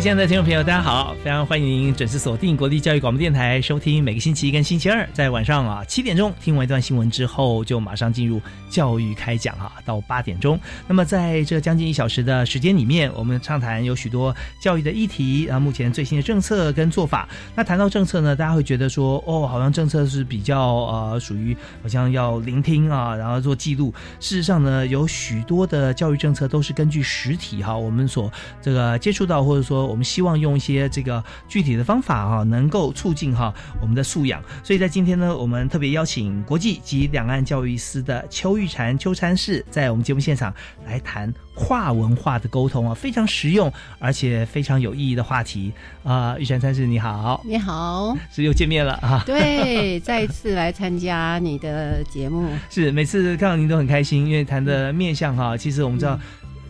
亲爱的听众朋友，大家好！非常欢迎准时锁定国立教育广播电台，收听每个星期一跟星期二在晚上啊七点钟听完一段新闻之后，就马上进入教育开讲啊，到八点钟。那么在这将近一小时的时间里面，我们畅谈有许多教育的议题啊，目前最新的政策跟做法。那谈到政策呢，大家会觉得说，哦，好像政策是比较呃属于好像要聆听啊，然后做记录。事实上呢，有许多的教育政策都是根据实体哈，我们所这个接触到或者说。我们希望用一些这个具体的方法哈，能够促进哈我们的素养。所以在今天呢，我们特别邀请国际及两岸教育司的邱玉婵邱参事，在我们节目现场来谈跨文化的沟通啊，非常实用而且非常有意义的话题啊。玉婵参事你好，你好，是又见面了啊？对，再一次来参加你的节目，是每次看到您都很开心，因为谈的面向哈，其实我们知道。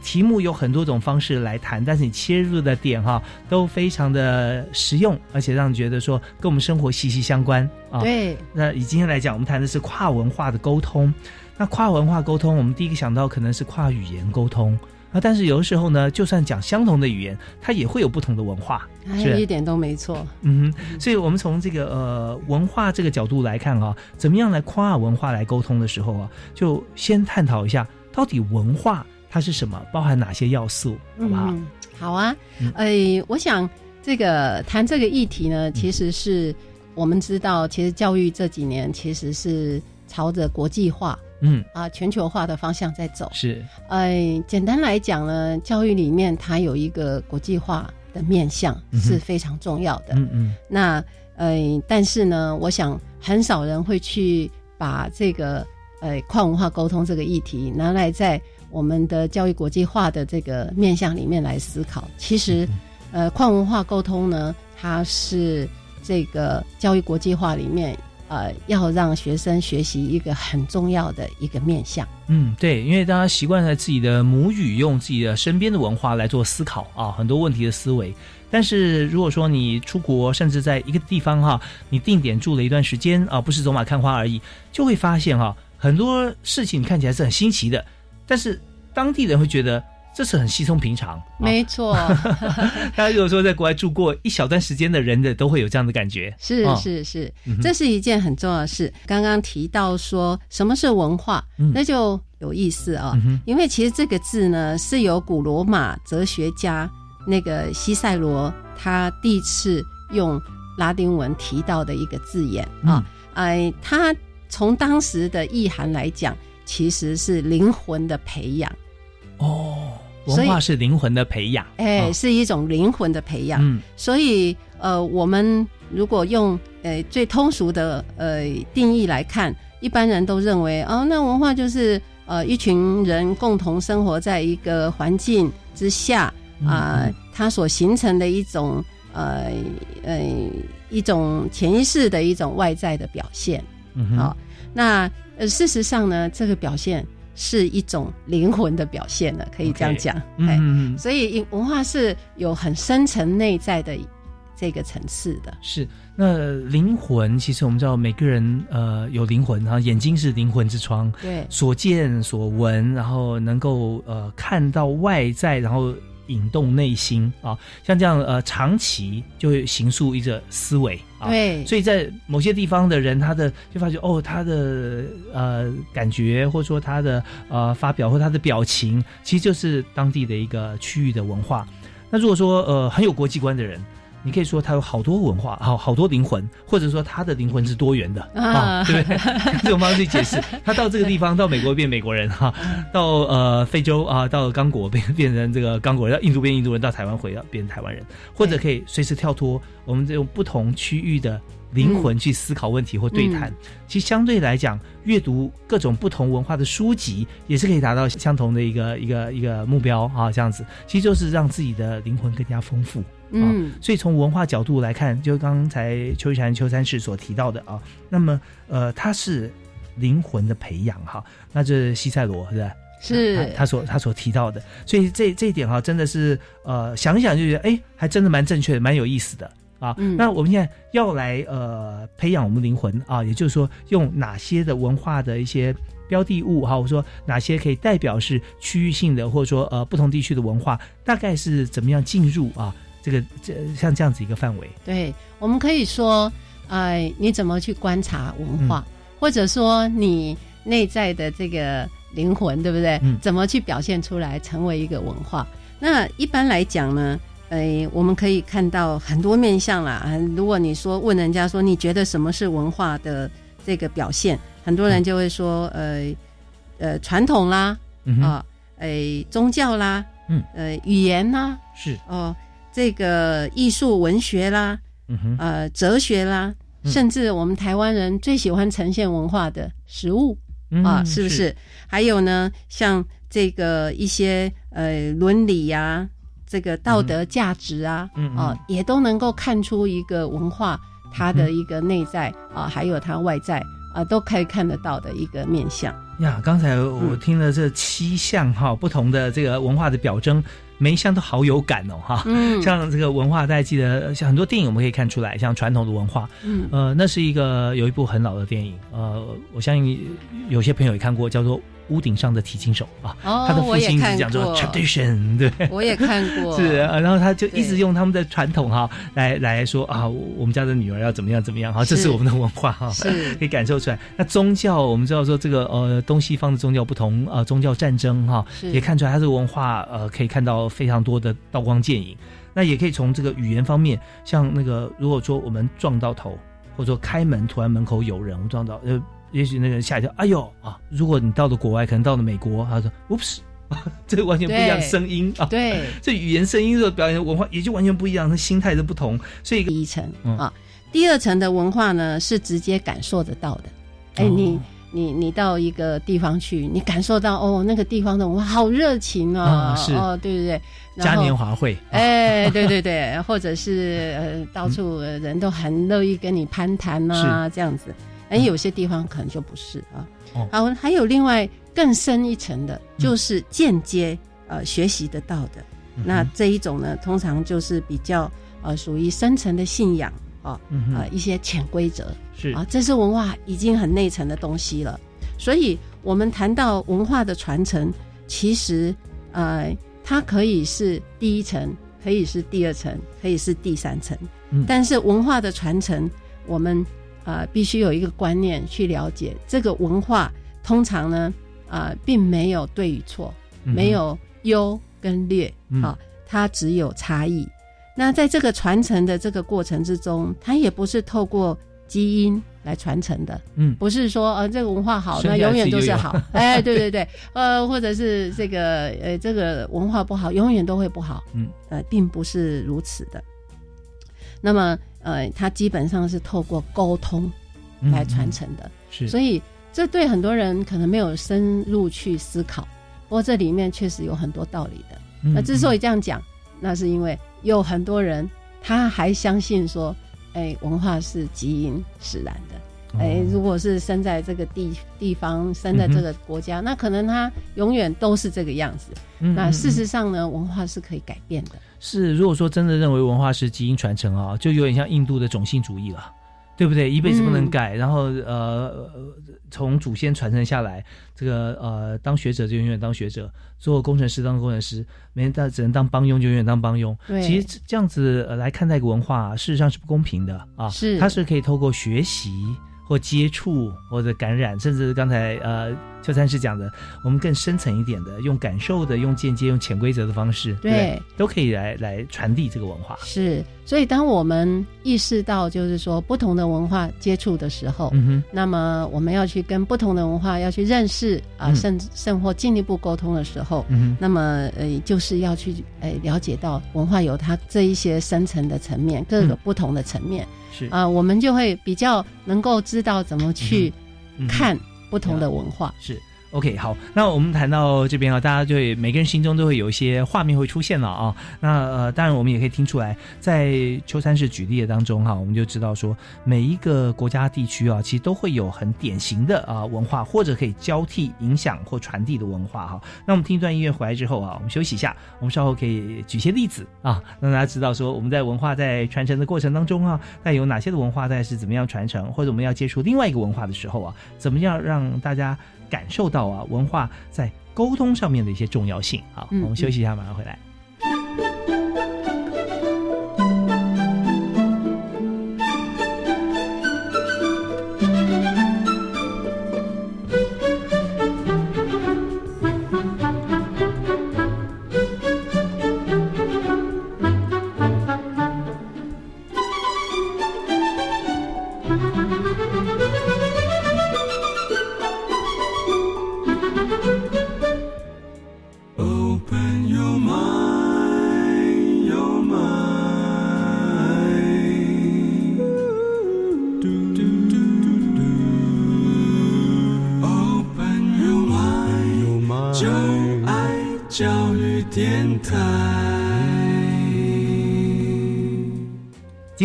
题目有很多种方式来谈，但是你切入的点哈都非常的实用，而且让你觉得说跟我们生活息息相关啊。对，那以今天来讲，我们谈的是跨文化的沟通。那跨文化沟通，我们第一个想到可能是跨语言沟通啊。但是有的时候呢，就算讲相同的语言，它也会有不同的文化，是一点都没错。嗯，所以我们从这个呃文化这个角度来看啊，怎么样来跨文化来沟通的时候啊，就先探讨一下到底文化。它是什么？包含哪些要素？好不好？好啊。呃，我想这个谈这个议题呢，其实是我们知道，其实教育这几年其实是朝着国际化，嗯啊，全球化的方向在走。是。呃，简单来讲呢，教育里面它有一个国际化的面向是非常重要的。嗯嗯。那呃，但是呢，我想很少人会去把这个呃跨文化沟通这个议题拿来在。我们的教育国际化的这个面向里面来思考，其实，呃，跨文化沟通呢，它是这个教育国际化里面，呃，要让学生学习一个很重要的一个面向。嗯，对，因为大家习惯在自己的母语，用自己的身边的文化来做思考啊，很多问题的思维。但是如果说你出国，甚至在一个地方哈，你定点住了一段时间啊，不是走马看花而已，就会发现哈，很多事情看起来是很新奇的。但是当地人会觉得这是很稀松平常，没错。大家如果说在国外住过一小段时间的人的，都会有这样的感觉。是是是，这是一件很重要的事。刚刚提到说什么是文化，那就有意思啊。因为其实这个字呢，是由古罗马哲学家那个西塞罗他第一次用拉丁文提到的一个字眼啊。哎，他从当时的意涵来讲。其实是灵魂的培养哦，文化是灵魂的培养，哎，是一种灵魂的培养。嗯，所以呃，我们如果用呃最通俗的呃定义来看，一般人都认为哦，那文化就是呃一群人共同生活在一个环境之下啊，它所形成的一种呃呃一种潜意识的一种外在的表现。嗯，好，那。呃，事实上呢，这个表现是一种灵魂的表现了，可以这样讲。嗯，所以文化是有很深层内在的这个层次的。是，那灵魂其实我们知道，每个人呃有灵魂，然后眼睛是灵魂之窗，对，所见所闻，然后能够呃看到外在，然后引动内心啊，像这样呃长期就会形塑一个思维啊。对，所以在某些地方的人，他的就发觉哦，他的呃感觉，或者说他的呃发表或他的表情，其实就是当地的一个区域的文化。那如果说呃很有国际观的人。你可以说他有好多文化，好好多灵魂，或者说他的灵魂是多元的啊，对不对？这种方式去解释，他到这个地方，到美国变美国人哈，到呃非洲啊，到刚果变变成这个刚果人，到印度变印度人，到台湾回到变成台湾人，或者可以随时跳脱我们这种不同区域的灵魂去思考问题或对谈。其实相对来讲，阅读各种不同文化的书籍，也是可以达到相同的一个一个一个目标啊，这样子，其实就是让自己的灵魂更加丰富。嗯，所以从文化角度来看，就刚才邱一禅邱三世所提到的啊，那么呃，它是灵魂的培养哈，那这西塞罗是吧？是他所他所提到的，所以这这一点哈，真的是呃想一想就觉得哎，还真的蛮正确的，蛮有意思的啊。那我们现在要来呃培养我们灵魂啊，也就是说用哪些的文化的一些标的物哈，我说哪些可以代表是区域性的，或者说呃不同地区的文化，大概是怎么样进入啊？这个这像这样子一个范围，对，我们可以说，呃，你怎么去观察文化，或者说你内在的这个灵魂，对不对？怎么去表现出来，成为一个文化？那一般来讲呢，呃，我们可以看到很多面相啦。如果你说问人家说，你觉得什么是文化的这个表现？很多人就会说，呃，呃，传统啦，啊，诶，宗教啦，嗯，呃，语言啦，是哦。这个艺术、文学啦，嗯哼呃，哲学啦，甚至我们台湾人最喜欢呈现文化的食物啊，是不是？还有呢，像这个一些呃伦理呀，这个道德价值啊，嗯啊，也都能够看出一个文化它的一个内在啊，还有它外在啊，都可以看得到的一个面相呀。刚才我听了这七项哈，不同的这个文化的表征。每一项都好有感哦，哈，嗯 像这个文化，大家记得，像很多电影我们可以看出来，像传统的文化，嗯，呃，那是一个有一部很老的电影，呃，我相信有些朋友也看过，叫做。屋顶上的提琴手啊，他的父亲是讲说 tradition，对，我也看过，是，然后他就一直用他们的传统哈来来说啊，我们家的女儿要怎么样怎么样，哈，这是我们的文化哈，是，可以感受出来。那宗教，我们知道说这个呃东西方的宗教不同，呃宗教战争哈，也看出来它的文化呃可以看到非常多的刀光剑影。那也可以从这个语言方面，像那个如果说我们撞到头，或者说开门突然门口有人，我撞到呃。也许那个人吓一跳，哎呦啊！如果你到了国外，可能到了美国，他说：“Oops，这完全不一样声音啊！”对，这语言声音的表演文化也就完全不一样，那心态都不同。所以第一层啊，第二层的文化呢是直接感受得到的。哎，你你你到一个地方去，你感受到哦，那个地方的文化好热情啊！是哦，对对对，嘉年华会，哎，对对对，或者是呃，到处人都很乐意跟你攀谈啊，这样子。哎，有些地方可能就不是啊。好，还有另外更深一层的，就是间接呃学习得到的。那这一种呢，通常就是比较呃属于深层的信仰啊，呃一些潜规则是啊，这是文化已经很内层的东西了。所以我们谈到文化的传承，其实呃它可以是第一层，可以是第二层，可以是第三层。嗯，但是文化的传承，我们。啊，必须有一个观念去了解这个文化。通常呢，啊，并没有对与错，没有优跟劣啊，它只有差异。那在这个传承的这个过程之中，它也不是透过基因来传承的，嗯，不是说呃这个文化好，那永远都是好。哎，对对对，呃，或者是这个呃这个文化不好，永远都会不好。嗯，呃，并不是如此的。那么。呃，它基本上是透过沟通来传承的，是，所以这对很多人可能没有深入去思考，不过这里面确实有很多道理的。那之所以这样讲，那是因为有很多人他还相信说，哎，文化是基因使然的，哎，如果是生在这个地地方，生在这个国家，那可能他永远都是这个样子。那事实上呢，文化是可以改变的。是，如果说真的认为文化是基因传承啊，就有点像印度的种姓主义了。对不对？一辈子不能改，然后呃，从祖先传承下来，这个呃，当学者就永远当学者，做工程师当工程师，每天当只能当帮佣就永远当帮佣。其实这样子来看待一个文化，事实上是不公平的啊。是，它是可以透过学习。或接触，或者感染，甚至刚才呃邱三师讲的，我们更深层一点的，用感受的，用间接、用潜规则的方式，对，都可以来来传递这个文化。是，所以当我们意识到，就是说不同的文化接触的时候，嗯哼，那么我们要去跟不同的文化要去认识啊，甚甚或进一步沟通的时候，嗯哼，那么呃，就是要去呃了解到文化有它这一些深层的层面，各个不同的层面。是。啊，我们就会比较能够知道怎么去看不同的文化。是。OK，好，那我们谈到这边啊，大家就会每个人心中都会有一些画面会出现了啊。那呃，当然我们也可以听出来，在秋山市举例的当中哈，我们就知道说，每一个国家地区啊，其实都会有很典型的啊文化，或者可以交替影响或传递的文化哈。那我们听一段音乐回来之后啊，我们休息一下，我们稍后可以举些例子啊，让大家知道说，我们在文化在传承的过程当中啊，那有哪些的文化在是怎么样传承，或者我们要接触另外一个文化的时候啊，怎么样让大家。感受到啊，文化在沟通上面的一些重要性。好，我们休息一下，马上回来。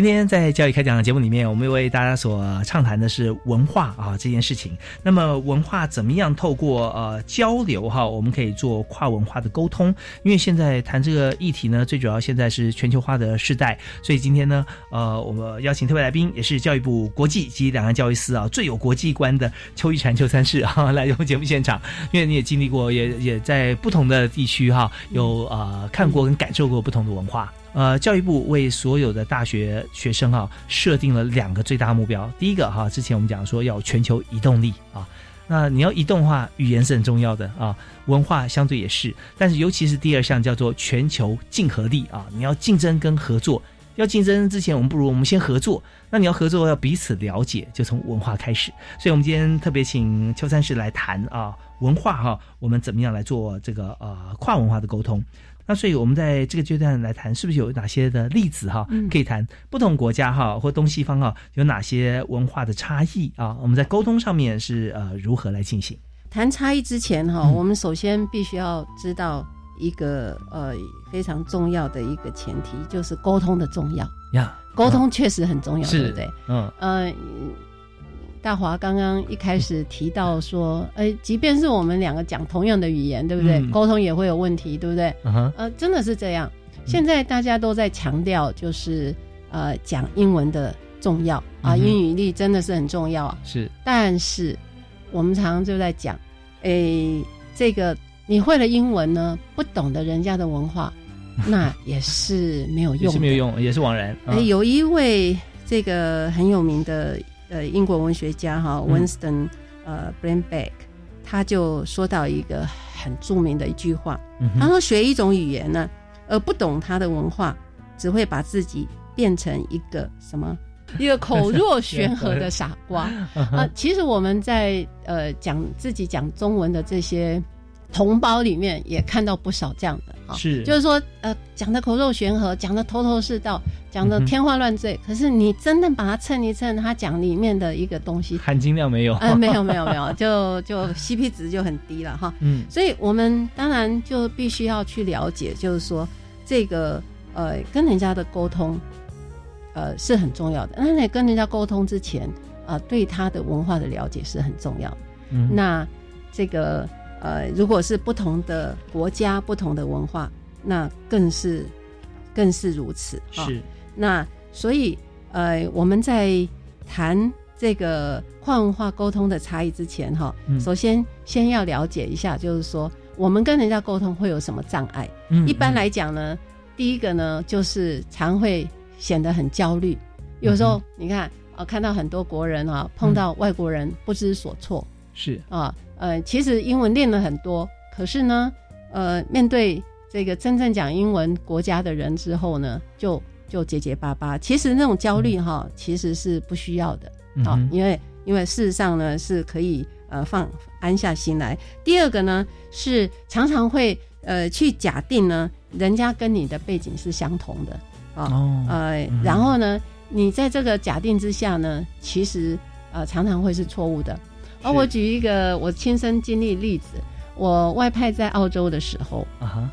今天在教育开讲的节目里面，我们为大家所畅谈的是文化啊这件事情。那么文化怎么样透过呃交流哈，我们可以做跨文化的沟通？因为现在谈这个议题呢，最主要现在是全球化的时代，所以今天呢，呃，我们邀请特别来宾，也是教育部国际及两岸教育司啊最有国际观的邱玉婵邱三世啊来我们节目现场。因为你也经历过，也也在不同的地区哈，有呃看过跟感受过不同的文化。呃，教育部为所有的大学学生啊设定了两个最大目标。第一个哈，之前我们讲说要全球移动力啊，那你要移动化，语言是很重要的啊，文化相对也是。但是尤其是第二项叫做全球竞合力啊，你要竞争跟合作。要竞争之前，我们不如我们先合作。那你要合作，要彼此了解，就从文化开始。所以，我们今天特别请邱三世来谈啊，文化哈，我们怎么样来做这个呃跨文化的沟通。那所以，我们在这个阶段来谈，是不是有哪些的例子哈？可以谈不同国家哈，或东西方哈，有哪些文化的差异啊？我们在沟通上面是呃如何来进行？谈差异之前哈，我们首先必须要知道一个呃非常重要的一个前提，就是沟通的重要呀。沟通确实很重要，对不对？嗯嗯。大华刚刚一开始提到说，哎，即便是我们两个讲同样的语言，对不对？沟通也会有问题，对不对？呃，真的是这样。现在大家都在强调，就是呃，讲英文的重要啊，英语力真的是很重要。是，但是我们常常就在讲，哎，这个你会了英文呢，不懂得人家的文化，那也是没有用，是没有用，也是枉然。哎，有一位这个很有名的。呃，英国文学家哈，Winston 呃 b r a n b a c k 他就说到一个很著名的一句话，他说：“学一种语言呢，而不懂它的文化，只会把自己变成一个什么？一个口若悬河的 傻瓜 啊！”其实我们在呃讲自己讲中文的这些。同胞里面也看到不少这样的哈，是，就是说，呃，讲的口若悬河，讲的头头是道，讲的天花乱坠，可是你真的把它称一称，他讲里面的一个东西，含金量没有，呃，没有 没有没有，就就 CP 值就很低了哈，嗯，所以我们当然就必须要去了解，就是说这个呃跟人家的沟通，呃是很重要的，那你跟人家沟通之前啊，对他的文化的了解是很重要的，嗯，那这个。呃，如果是不同的国家、不同的文化，那更是更是如此。是。那所以，呃，我们在谈这个跨文化沟通的差异之前，哈，首先先要了解一下，就是说我们跟人家沟通会有什么障碍。一般来讲呢，第一个呢，就是常会显得很焦虑。有时候你看，呃，看到很多国人啊，碰到外国人不知所措。是啊，呃，其实英文练了很多，可是呢，呃，面对这个真正讲英文国家的人之后呢，就就结结巴巴。其实那种焦虑哈，其实是不需要的啊，因为因为事实上呢，是可以呃放安下心来。第二个呢，是常常会呃去假定呢，人家跟你的背景是相同的啊，呃，然后呢，你在这个假定之下呢，其实呃常常会是错误的。而我举一个我亲身经历例子，我外派在澳洲的时候，啊哈，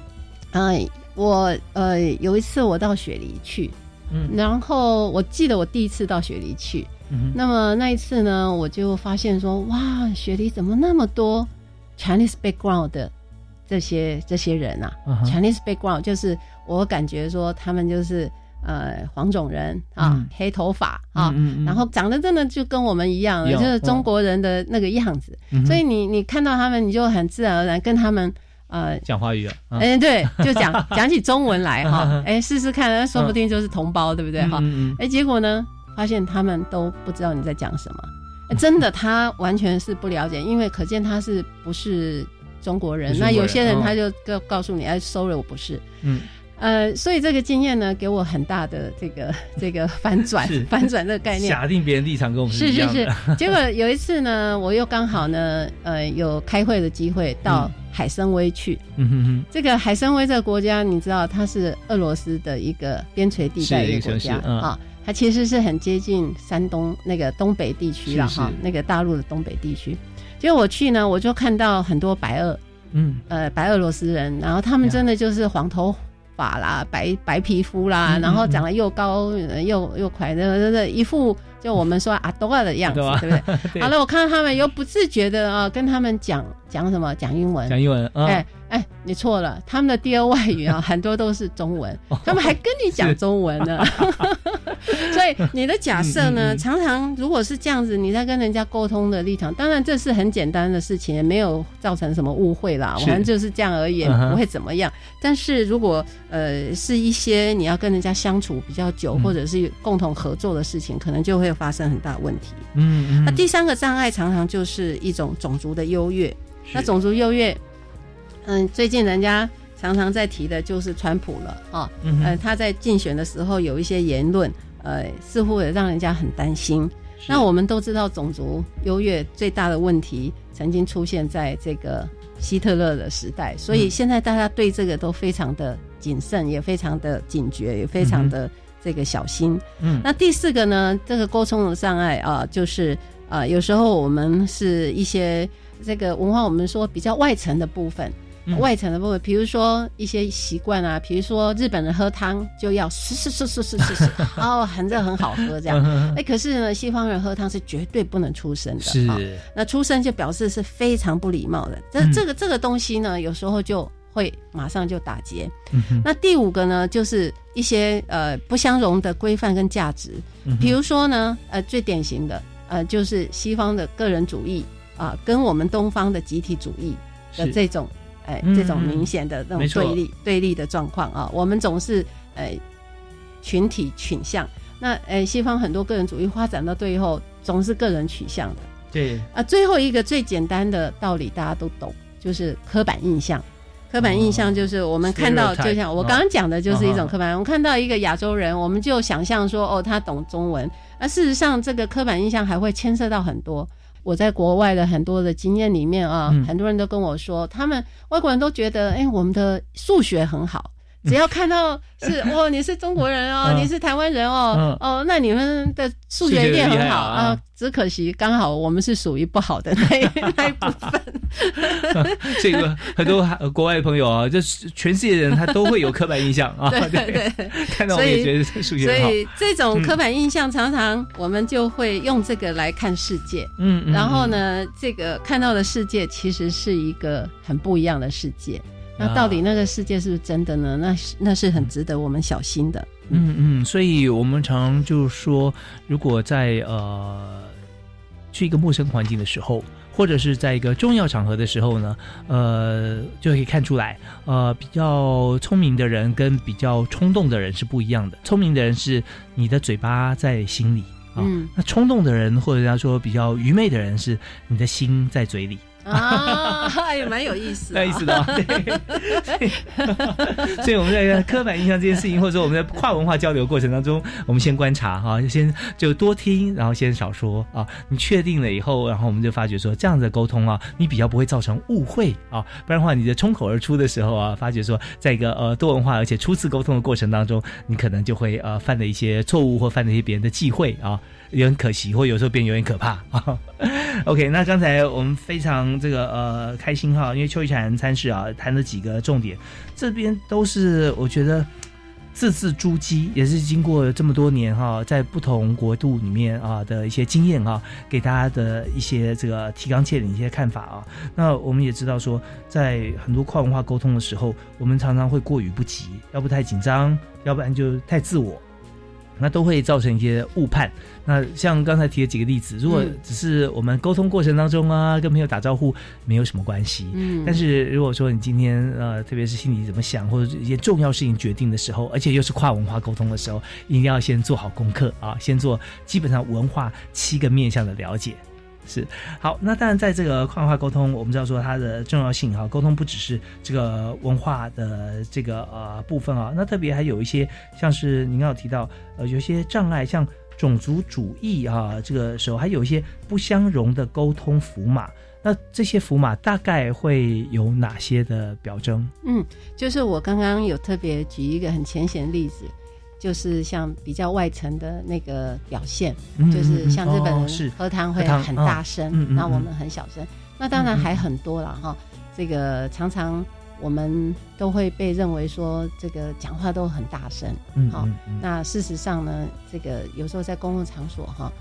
哎，我呃有一次我到雪梨去，嗯，然后我记得我第一次到雪梨去，嗯，那么那一次呢，我就发现说，哇，雪梨怎么那么多 Chinese background 的这些这些人啊？Chinese background 就是我感觉说他们就是。呃，黄种人啊，黑头发啊，然后长得真的就跟我们一样，就是中国人的那个样子。所以你你看到他们，你就很自然而然跟他们呃讲华语啊。哎，对，就讲 讲起中文来哈。哎，试试看，说不定就是同胞，对不对哈？哎，结果呢，发现他们都不知道你在讲什么。真的，他完全是不了解，因为可见他是不是中国人。那有些人他就告告诉你，哎，sorry，我不是。嗯。呃，所以这个经验呢，给我很大的这个 这个反转，反转这个概念。假定别人立场跟我们是是是。结果有一次呢，我又刚好呢，呃，有开会的机会到海参崴去。嗯哼哼。这个海参崴这个国家，你知道它是俄罗斯的一个边陲地带的国家啊，它其实是很接近山东那个东北地区了哈，那个大陆的东北地区。结果我去呢，我就看到很多白俄，嗯，呃，白俄罗斯人，然后他们真的就是黄头。发啦，白白皮肤啦，然后长得又高又又快，那那一副就我们说阿多尔的样子，对不 对？好了，我看到他们又不自觉的啊，跟他们讲讲什么，讲英文，讲英文，哎哎，你错了，他们的第二外语啊，很多都是中文，他们还跟你讲中文呢。所以你的假设呢，常常如果是这样子，你在跟人家沟通的立场，当然这是很简单的事情，也没有造成什么误会啦，反正就是这样而已，不会怎么样。但是如果呃是一些你要跟人家相处比较久，或者是共同合作的事情，可能就会发生很大问题。嗯，那第三个障碍常常就是一种种族的优越。那种族优越，嗯，最近人家。常常在提的就是川普了啊，呃，他在竞选的时候有一些言论，呃，似乎也让人家很担心。那我们都知道，种族优越最大的问题曾经出现在这个希特勒的时代，所以现在大家对这个都非常的谨慎，也非常的警觉，也非常的这个小心。嗯，那第四个呢，这个沟通的障碍啊，就是啊，有时候我们是一些这个文化，我们说比较外层的部分。外层的部分，比如说一些习惯啊，比如说日本人喝汤就要是是是是是是是，然 后很热很好喝这样。哎，可是呢，西方人喝汤是绝对不能出声的。是，那出声就表示是非常不礼貌的。这这个这个东西呢，有时候就会马上就打结。那第五个呢，就是一些呃不相容的规范跟价值。比如说呢，呃，最典型的呃就是西方的个人主义啊，跟我们东方的集体主义的这种。哎，这种明显的那种对立对立的状况啊，我们总是哎群体取向。那哎，西方很多个人主义发展到最后，总是个人取向的。对啊，最后一个最简单的道理大家都懂，就是刻板印象。刻板印象就是我们看到，就像我刚刚讲的，就是一种刻板。我们看到一个亚洲人，我们就想象说，哦，他懂中文。而事实上，这个刻板印象还会牵涉到很多。我在国外的很多的经验里面啊，很多人都跟我说，他们外国人都觉得，哎，我们的数学很好。只要看到是哦，你是中国人哦，你是台湾人哦，哦，那你们的数学一定很好啊。只可惜刚好我们是属于不好的那 那一部分。这个很多国外朋友啊，就是全世界人他都会有刻板印象啊。对对对，看到我也觉得数学好。所以这种刻板印象常常我们就会用这个来看世界。嗯，然后呢，这个看到的世界其实是一个很不一样的世界。那到底那个世界是不是真的呢？那是那是很值得我们小心的。嗯嗯，所以我们常就说，如果在呃去一个陌生环境的时候。或者是在一个重要场合的时候呢，呃，就可以看出来，呃，比较聪明的人跟比较冲动的人是不一样的。聪明的人是你的嘴巴在心里啊，那冲动的人或者要说比较愚昧的人是你的心在嘴里。啊，也蛮有意思，有意思的。对，所以我们在刻板印象这件事情，或者说我们在跨文化交流过程当中，我们先观察哈，先就多听，然后先少说啊。你确定了以后，然后我们就发觉说，这样的沟通啊，你比较不会造成误会啊。不然的话，你的冲口而出的时候啊，发觉说，在一个呃多文化而且初次沟通的过程当中，你可能就会呃犯了一些错误，或犯了一些别人的忌讳啊。有点可惜，或有时候变有点可怕啊。OK，那刚才我们非常这个呃开心哈，因为邱玉婵参事啊谈了几个重点，这边都是我觉得字字珠玑，也是经过这么多年哈，在不同国度里面啊的一些经验哈，给大家的一些这个提纲挈领一些看法啊。那我们也知道说，在很多跨文化沟通的时候，我们常常会过于不及，要不太紧张，要不然就太自我。那都会造成一些误判。那像刚才提的几个例子，如果只是我们沟通过程当中啊，跟朋友打招呼没有什么关系。嗯。但是如果说你今天呃，特别是心里怎么想，或者一些重要事情决定的时候，而且又是跨文化沟通的时候，一定要先做好功课啊，先做基本上文化七个面向的了解。是好，那当然，在这个跨文化沟通，我们知道说它的重要性哈。沟通不只是这个文化的这个呃部分啊，那特别还有一些像是您刚有提到呃，有些障碍，像种族主义啊，这个时候还有一些不相容的沟通符码。那这些符码大概会有哪些的表征？嗯，就是我刚刚有特别举一个很浅显的例子。就是像比较外层的那个表现，就是像日本人喝汤会很大声，那我们很小声。那当然还很多了哈。这个常常我们都会被认为说这个讲话都很大声，好。那事实上呢，这个有时候在公共场所哈，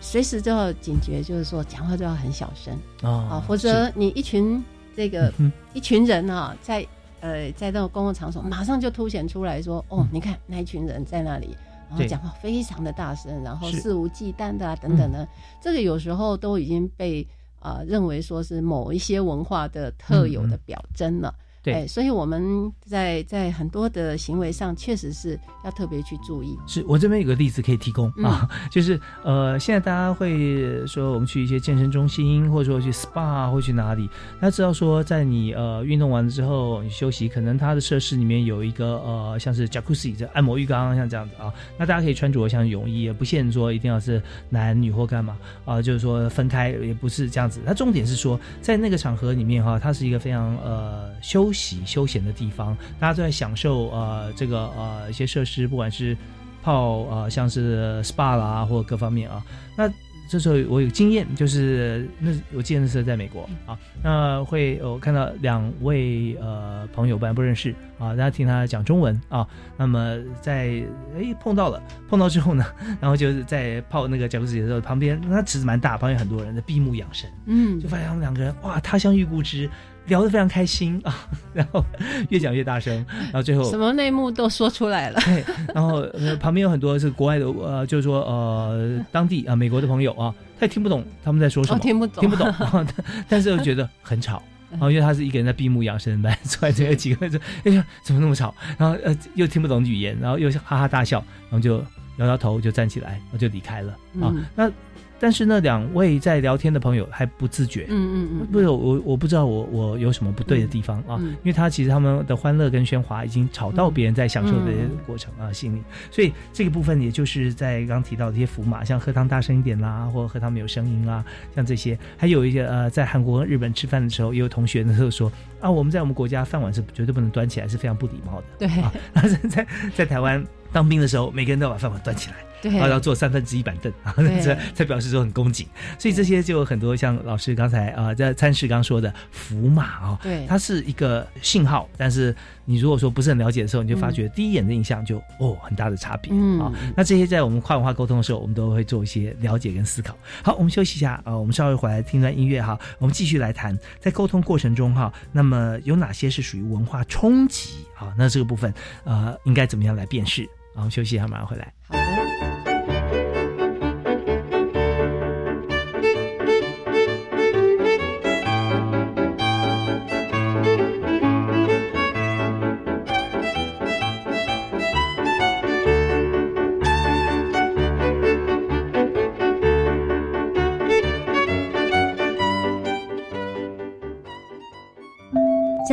随时都要警觉，就是说讲话都要很小声啊，否则你一群这个一群人啊在。呃，在那种公共场所，马上就凸显出来说：“哦，你看那一群人在那里，然后讲话非常的大声，然后肆无忌惮的啊，等等的，这个有时候都已经被啊认为说是某一些文化的特有的表征了。”对，所以我们在在很多的行为上，确实是要特别去注意。是我这边有个例子可以提供啊，就是呃，现在大家会说我们去一些健身中心，或者说去 SPA 或去哪里，大家知道说在你呃运动完了之后你休息，可能它的设施里面有一个呃像是 Jacuzzi 这按摩浴缸，像这样子啊，那大家可以穿着像泳衣，也不限说一定要是男女或干嘛啊，就是说分开也不是这样子。它重点是说在那个场合里面哈，它是一个非常呃休。息休闲的地方，大家都在享受呃这个呃一些设施，不管是泡呃像是 SPA 啦，或者各方面啊。那这时候我有经验，就是那我记得那时候在美国啊，那会我看到两位呃朋友本来不认识啊，大家听他讲中文啊，那么在哎碰到了，碰到之后呢，然后就是在泡那个脚趾的时候，旁边那池子蛮大，旁边很多人在闭目养神，嗯，就发现他们两个人哇，他乡遇故知。聊得非常开心啊，然后越讲越大声，然后最后什么内幕都说出来了。对，然后旁边有很多是国外的，呃，就是说呃，当地啊，美国的朋友啊，他也听不懂他们在说什么，听不懂，听不懂，但是又觉得很吵，然后因为他是一个人在闭目养神，来出来这个几个人，哎呀，怎么那么吵？然后呃，又听不懂语言，然后又哈哈大笑，然后就摇摇头就站起来，然后就离开了啊。那。但是那两位在聊天的朋友还不自觉，嗯嗯嗯，不是我我不知道我我有什么不对的地方啊，因为他其实他们的欢乐跟喧哗已经吵到别人在享受的过程啊心里，所以这个部分也就是在刚提到的这些符码，像喝汤大声一点啦，或者喝汤没有声音啦，像这些，还有一些呃，在韩国、日本吃饭的时候，也有同学那时候说啊，我们在我们国家饭碗是绝对不能端起来，是非常不礼貌的，对，但是在在台湾当兵的时候，每个人都要把饭碗端起来。然后要坐三分之一板凳 啊，这才表示说很恭敬。所以这些就有很多像老师刚才啊在参事刚说的符码啊，对，它是一个信号。但是你如果说不是很了解的时候，你就发觉第一眼的印象就哦很大的差别啊。那这些在我们跨文化沟通的时候，我们都会做一些了解跟思考。好，我们休息一下啊，我们稍微回来听段音乐哈。我们继续来谈在沟通过程中哈，那么有哪些是属于文化冲击啊？那这个部分呃应该怎么样来辨识？好，我们休息一下，马上回来。好的。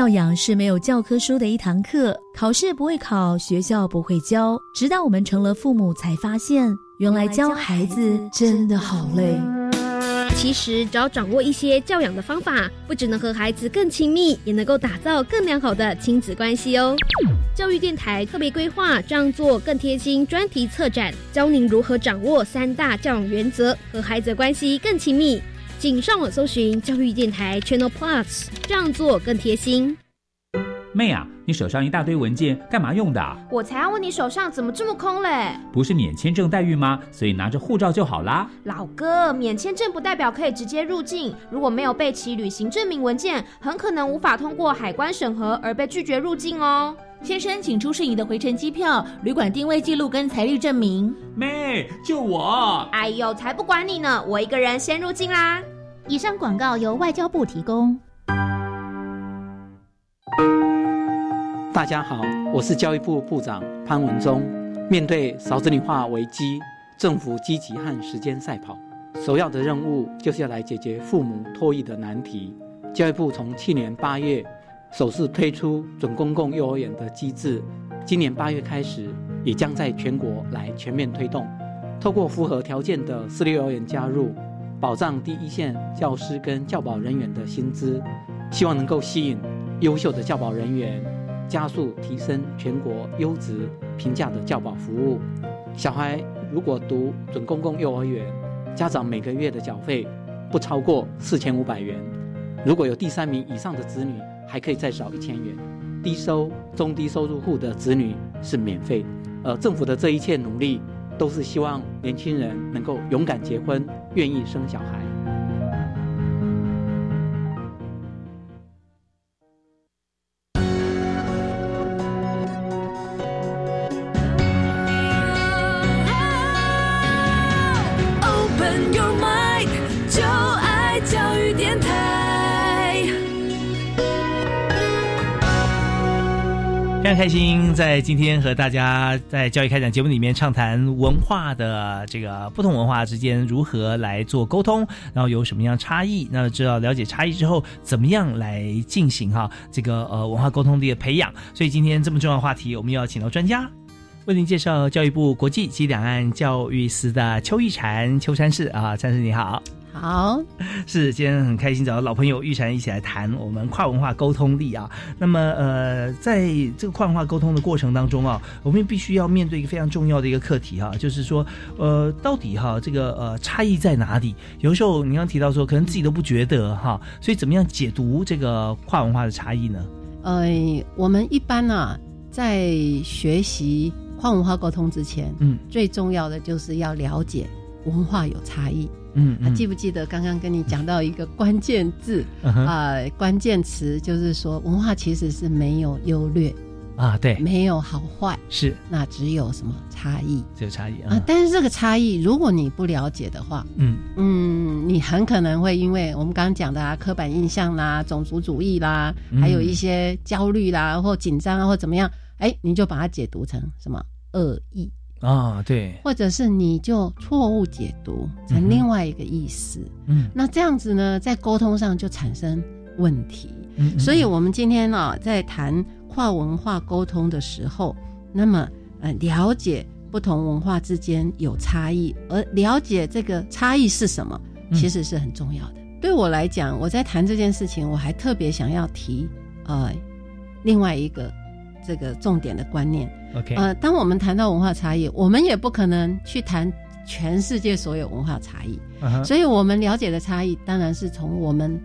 教养是没有教科书的一堂课，考试不会考，学校不会教，直到我们成了父母，才发现原来教孩子真的好累。其实，只要掌握一些教养的方法，不只能和孩子更亲密，也能够打造更良好的亲子关系哦。教育电台特别规划这样做更贴心专题策展，教您如何掌握三大教养原则，和孩子关系更亲密。请上网搜寻教育电台 Channel Plus，这样做更贴心。妹啊，你手上一大堆文件，干嘛用的？我才要问你手上怎么这么空嘞？不是免签证待遇吗？所以拿着护照就好啦。老哥，免签证不代表可以直接入境，如果没有备齐旅行证明文件，很可能无法通过海关审核而被拒绝入境哦。先生，请出示你的回程机票、旅馆定位记录跟财力证明。妹，救我！哎呦，才不管你呢，我一个人先入境啦。以上广告由外交部提供。大家好，我是教育部部长潘文忠。面对少子女化危机，政府积极和时间赛跑，首要的任务就是要来解决父母脱育的难题。教育部从去年八月首次推出准公共幼儿园的机制，今年八月开始，也将在全国来全面推动，透过符合条件的私立幼儿园加入。保障第一线教师跟教保人员的薪资，希望能够吸引优秀的教保人员，加速提升全国优质平价的教保服务。小孩如果读准公共幼儿园，家长每个月的缴费不超过四千五百元。如果有第三名以上的子女，还可以再少一千元。低收、中低收入户的子女是免费。而政府的这一切努力。都是希望年轻人能够勇敢结婚，愿意生小孩。开心，在今天和大家在教育开展节目里面畅谈文化的这个不同文化之间如何来做沟通，然后有什么样差异？那知道了解差异之后，怎么样来进行哈这个呃文化沟通的一个培养？所以今天这么重要的话题，我们要请到专家为您介绍教育部国际及两岸教育司的邱玉婵邱参事啊，参事你好。好，是今天很开心找到老朋友玉婵一起来谈我们跨文化沟通力啊。那么呃，在这个跨文化沟通的过程当中啊，我们必须要面对一个非常重要的一个课题哈，就是说呃，到底哈这个呃差异在哪里？有时候你刚提到说，可能自己都不觉得哈，所以怎么样解读这个跨文化的差异呢？呃，我们一般呢在学习跨文化沟通之前，嗯，最重要的就是要了解文化有差异。嗯，还记不记得刚刚跟你讲到一个关键字啊？关键词就是说，文化其实是没有优劣啊，对，没有好坏，是那只有什么差异？只有差异啊。但是这个差异，如果你不了解的话，嗯嗯，你很可能会因为我们刚刚讲的啊，刻板印象啦、种族主义啦，还有一些焦虑啦或紧张啊或怎么样，哎，你就把它解读成什么恶意。啊，对，或者是你就错误解读成另外一个意思，嗯，那这样子呢，在沟通上就产生问题。嗯，所以我们今天呢，在谈跨文化沟通的时候，那么呃，了解不同文化之间有差异，而了解这个差异是什么，其实是很重要的。对我来讲，我在谈这件事情，我还特别想要提呃另外一个这个重点的观念。OK，呃，当我们谈到文化差异，我们也不可能去谈全世界所有文化差异，所以我们了解的差异，当然是从我们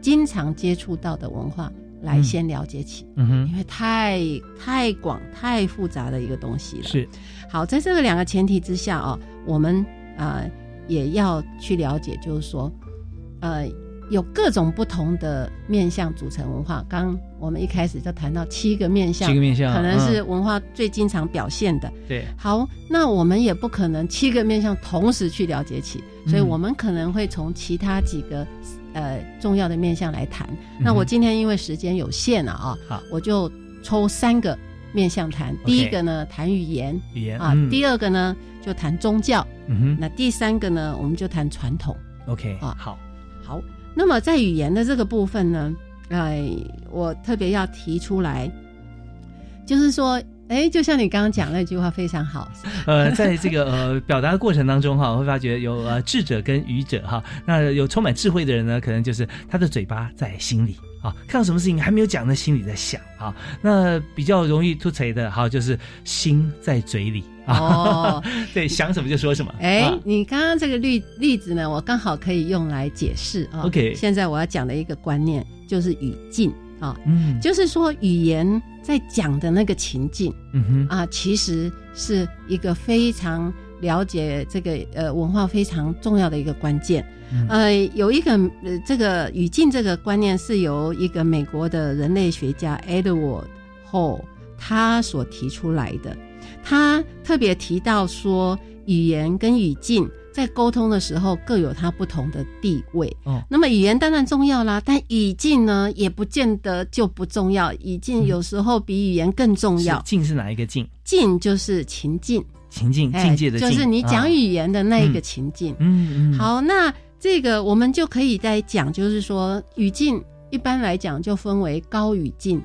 经常接触到的文化来先了解起，嗯哼，因为太太广、太复杂的一个东西了。是，好，在这个两个前提之下啊，我们啊也要去了解，就是说，呃，有各种不同的面向组成文化。刚我们一开始就谈到七个面相，七个面相可能是文化最经常表现的。对，好，那我们也不可能七个面相同时去了解起，所以我们可能会从其他几个呃重要的面相来谈。那我今天因为时间有限了啊，好，我就抽三个面相谈。第一个呢，谈语言，语言啊；第二个呢，就谈宗教，嗯哼；那第三个呢，我们就谈传统。OK，啊，好，好。那么在语言的这个部分呢，哎，我特别要提出来，就是说，哎，就像你刚刚讲那句话非常好，呃，在这个呃 表达的过程当中哈，我会发觉有呃智者跟愚者哈，那有充满智慧的人呢，可能就是他的嘴巴在心里。啊，看到什么事情还没有讲，那心里在想啊，那比较容易突锤的哈，就是心在嘴里。哦，对，想什么就说什么。哎，你刚刚这个例例子呢，我刚好可以用来解释啊。OK，现在我要讲的一个观念就是语境啊，嗯，就是说语言在讲的那个情境，嗯哼啊，其实是一个非常了解这个呃文化非常重要的一个关键。呃，有一个呃这个语境这个观念是由一个美国的人类学家 Edward Hall 他所提出来的。他特别提到说，语言跟语境在沟通的时候各有它不同的地位。哦，那么语言当然重要啦，但语境呢也不见得就不重要。语境有时候比语言更重要。境是哪一个境？境就是情境，情境境界的境，就是你讲语言的那一个情境。嗯嗯。好，那这个我们就可以再讲，就是说语境一般来讲就分为高语境。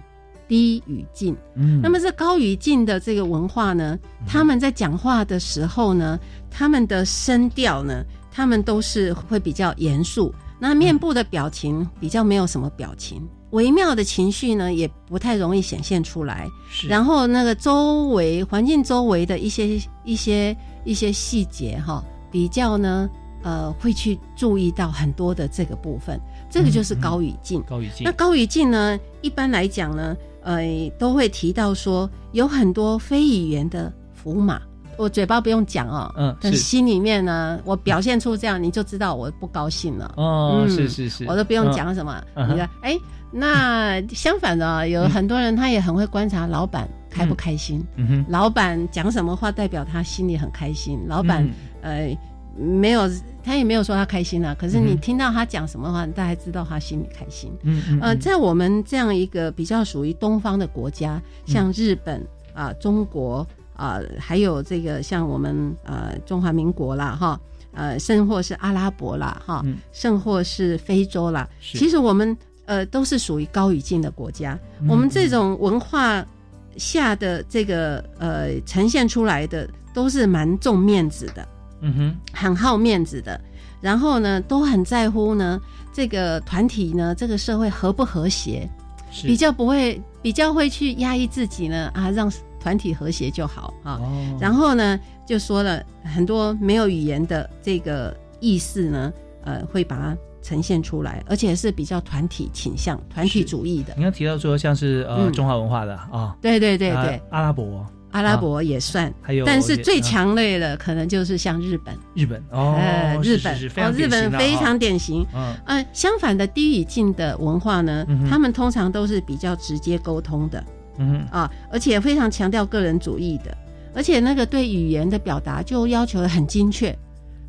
低语境，嗯，那么这高语境的这个文化呢，他们在讲话的时候呢，他们的声调呢，他们都是会比较严肃，那面部的表情比较没有什么表情，微妙的情绪呢，也不太容易显现出来。是，然后那个周围环境周围的一些一些一些细节哈，比较呢，呃，会去注意到很多的这个部分，这个就是高语境。高语境。那高语境呢，一般来讲呢。呃，都会提到说有很多非语言的符码，我嘴巴不用讲哦，嗯，但心里面呢，我表现出这样，你就知道我不高兴了。哦，是是是，我都不用讲什么。你看，哎，那相反的，有很多人他也很会观察老板开不开心。嗯哼，老板讲什么话，代表他心里很开心。老板，呃。没有，他也没有说他开心啊。可是你听到他讲什么话，大家知道他心里开心。嗯嗯。呃，在我们这样一个比较属于东方的国家，像日本啊、中国啊，还有这个像我们呃中华民国啦，哈，呃，甚或是阿拉伯啦，哈，甚或是非洲啦，其实我们呃都是属于高语境的国家。我们这种文化下的这个呃呈现出来的，都是蛮重面子的。嗯哼，很好面子的，然后呢，都很在乎呢，这个团体呢，这个社会和不和谐，比较不会，比较会去压抑自己呢，啊，让团体和谐就好啊。然后呢，就说了很多没有语言的这个意识呢，呃，会把它呈现出来，而且是比较团体倾向、团体主义的。你刚提到说，像是呃中华文化的啊，对对对对，阿拉伯。阿拉伯也算，还有，但是最强烈的可能就是像日本。日本哦，日本哦，日本非常典型。嗯，相反的低语境的文化呢，他们通常都是比较直接沟通的。嗯啊，而且非常强调个人主义的，而且那个对语言的表达就要求的很精确